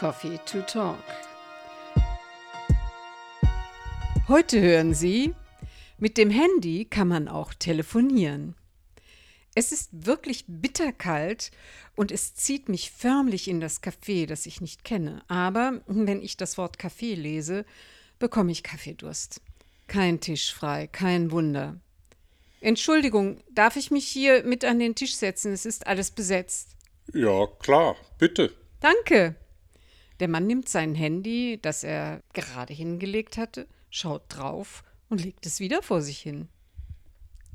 Coffee to Talk. Heute hören Sie, mit dem Handy kann man auch telefonieren. Es ist wirklich bitterkalt und es zieht mich förmlich in das Café, das ich nicht kenne. Aber wenn ich das Wort Kaffee lese, bekomme ich Kaffeedurst. Kein Tisch frei, kein Wunder. Entschuldigung, darf ich mich hier mit an den Tisch setzen? Es ist alles besetzt. Ja, klar, bitte. Danke. Der Mann nimmt sein Handy, das er gerade hingelegt hatte, schaut drauf und legt es wieder vor sich hin.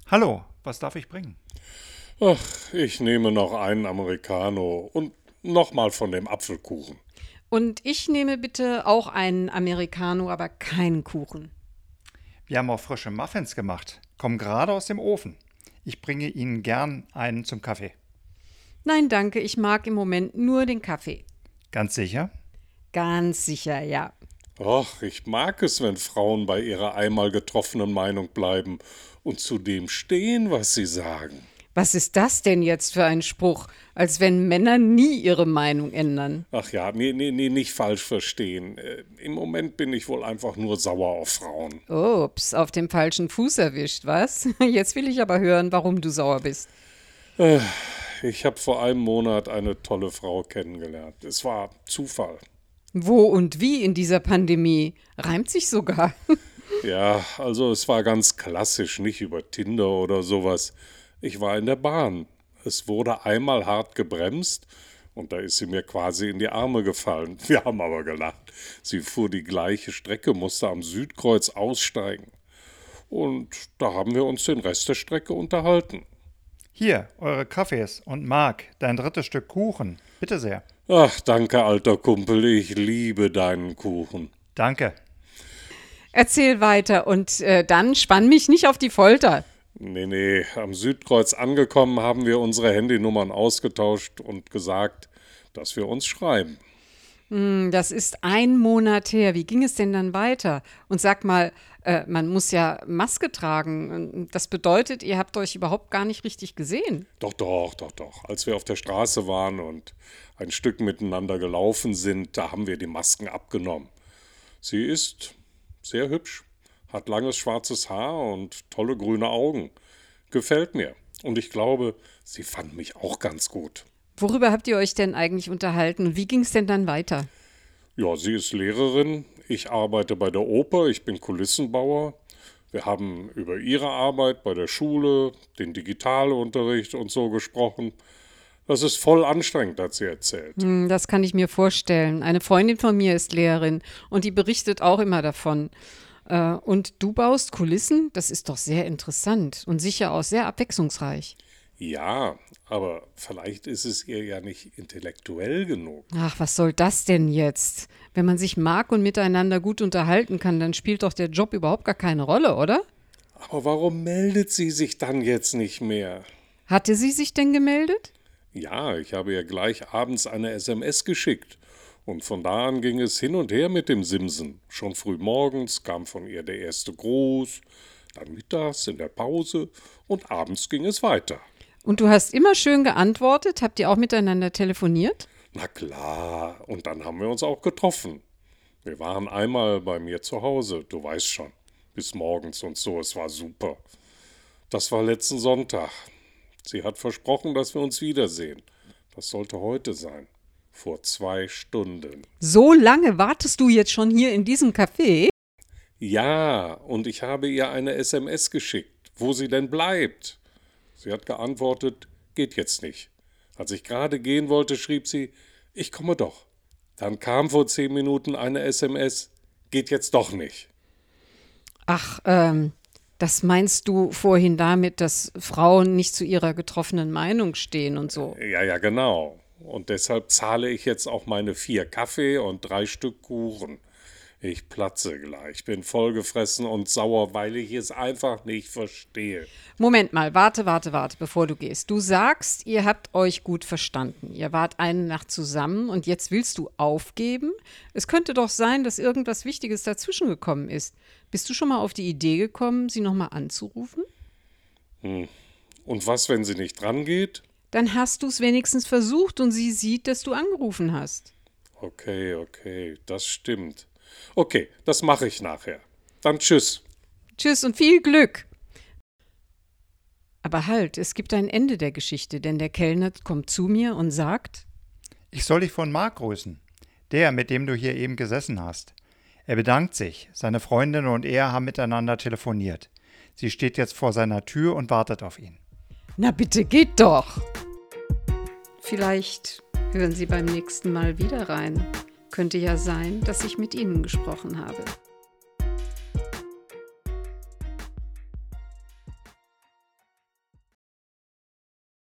Hallo, was darf ich bringen? Ach, ich nehme noch einen Americano und nochmal von dem Apfelkuchen. Und ich nehme bitte auch einen Americano, aber keinen Kuchen. Wir haben auch frische Muffins gemacht, kommen gerade aus dem Ofen. Ich bringe Ihnen gern einen zum Kaffee. Nein, danke, ich mag im Moment nur den Kaffee. Ganz sicher? Ganz sicher, ja. Ach, ich mag es, wenn Frauen bei ihrer einmal getroffenen Meinung bleiben und zu dem stehen, was sie sagen. Was ist das denn jetzt für ein Spruch? Als wenn Männer nie ihre Meinung ändern. Ach ja, nee, nee, nee, nicht falsch verstehen. Äh, Im Moment bin ich wohl einfach nur sauer auf Frauen. Ups, auf dem falschen Fuß erwischt, was? Jetzt will ich aber hören, warum du sauer bist. Äh, ich habe vor einem Monat eine tolle Frau kennengelernt. Es war Zufall. Wo und wie in dieser Pandemie? Reimt sich sogar. Ja, also es war ganz klassisch, nicht über Tinder oder sowas. Ich war in der Bahn. Es wurde einmal hart gebremst und da ist sie mir quasi in die Arme gefallen. Wir haben aber gelacht. Sie fuhr die gleiche Strecke, musste am Südkreuz aussteigen. Und da haben wir uns den Rest der Strecke unterhalten. Hier, eure Kaffees und Marc, dein drittes Stück Kuchen. Bitte sehr. Ach, danke, alter Kumpel, ich liebe deinen Kuchen. Danke. Erzähl weiter und äh, dann spann mich nicht auf die Folter. Nee, nee, am Südkreuz angekommen haben wir unsere Handynummern ausgetauscht und gesagt, dass wir uns schreiben. Hm, das ist ein Monat her. Wie ging es denn dann weiter? Und sag mal, äh, man muss ja Maske tragen. Das bedeutet, ihr habt euch überhaupt gar nicht richtig gesehen. Doch, doch, doch, doch. Als wir auf der Straße waren und ein Stück miteinander gelaufen sind, da haben wir die Masken abgenommen. Sie ist sehr hübsch, hat langes schwarzes Haar und tolle grüne Augen. Gefällt mir. Und ich glaube, sie fand mich auch ganz gut. Worüber habt ihr euch denn eigentlich unterhalten? Und wie ging es denn dann weiter? Ja, sie ist Lehrerin. Ich arbeite bei der Oper. Ich bin Kulissenbauer. Wir haben über ihre Arbeit bei der Schule, den Digitalunterricht und so gesprochen. Das ist voll anstrengend, hat sie erzählt. Hm, Das kann ich mir vorstellen. Eine Freundin von mir ist Lehrerin und die berichtet auch immer davon. Äh, Und du baust Kulissen? Das ist doch sehr interessant und sicher auch sehr abwechslungsreich. Ja, aber vielleicht ist es ihr ja nicht intellektuell genug. Ach, was soll das denn jetzt? Wenn man sich mag und miteinander gut unterhalten kann, dann spielt doch der Job überhaupt gar keine Rolle, oder? Aber warum meldet sie sich dann jetzt nicht mehr? Hatte sie sich denn gemeldet? Ja, ich habe ihr gleich abends eine SMS geschickt. Und von da an ging es hin und her mit dem Simsen. Schon früh morgens kam von ihr der erste Gruß, dann mittags in der Pause und abends ging es weiter. Und du hast immer schön geantwortet? Habt ihr auch miteinander telefoniert? Na klar, und dann haben wir uns auch getroffen. Wir waren einmal bei mir zu Hause, du weißt schon, bis morgens und so, es war super. Das war letzten Sonntag. Sie hat versprochen, dass wir uns wiedersehen. Das sollte heute sein. Vor zwei Stunden. So lange wartest du jetzt schon hier in diesem Café? Ja, und ich habe ihr eine SMS geschickt, wo sie denn bleibt. Sie hat geantwortet, geht jetzt nicht. Als ich gerade gehen wollte, schrieb sie, ich komme doch. Dann kam vor zehn Minuten eine SMS, geht jetzt doch nicht. Ach, ähm, das meinst du vorhin damit, dass Frauen nicht zu ihrer getroffenen Meinung stehen und so? Ja, ja, genau. Und deshalb zahle ich jetzt auch meine vier Kaffee und drei Stück Kuchen. Ich platze gleich, bin vollgefressen und sauer, weil ich es einfach nicht verstehe. Moment mal, warte, warte, warte, bevor du gehst. Du sagst, ihr habt euch gut verstanden. Ihr wart eine Nacht zusammen und jetzt willst du aufgeben? Es könnte doch sein, dass irgendwas Wichtiges dazwischen gekommen ist. Bist du schon mal auf die Idee gekommen, sie nochmal anzurufen? Und was, wenn sie nicht dran geht? Dann hast du es wenigstens versucht und sie sieht, dass du angerufen hast. Okay, okay, das stimmt. Okay, das mache ich nachher. Dann tschüss. Tschüss und viel Glück. Aber halt, es gibt ein Ende der Geschichte, denn der Kellner kommt zu mir und sagt: Ich soll dich von Mark grüßen, der, mit dem du hier eben gesessen hast. Er bedankt sich. Seine Freundin und er haben miteinander telefoniert. Sie steht jetzt vor seiner Tür und wartet auf ihn. Na bitte, geht doch. Vielleicht hören Sie beim nächsten Mal wieder rein. Könnte ja sein, dass ich mit Ihnen gesprochen habe.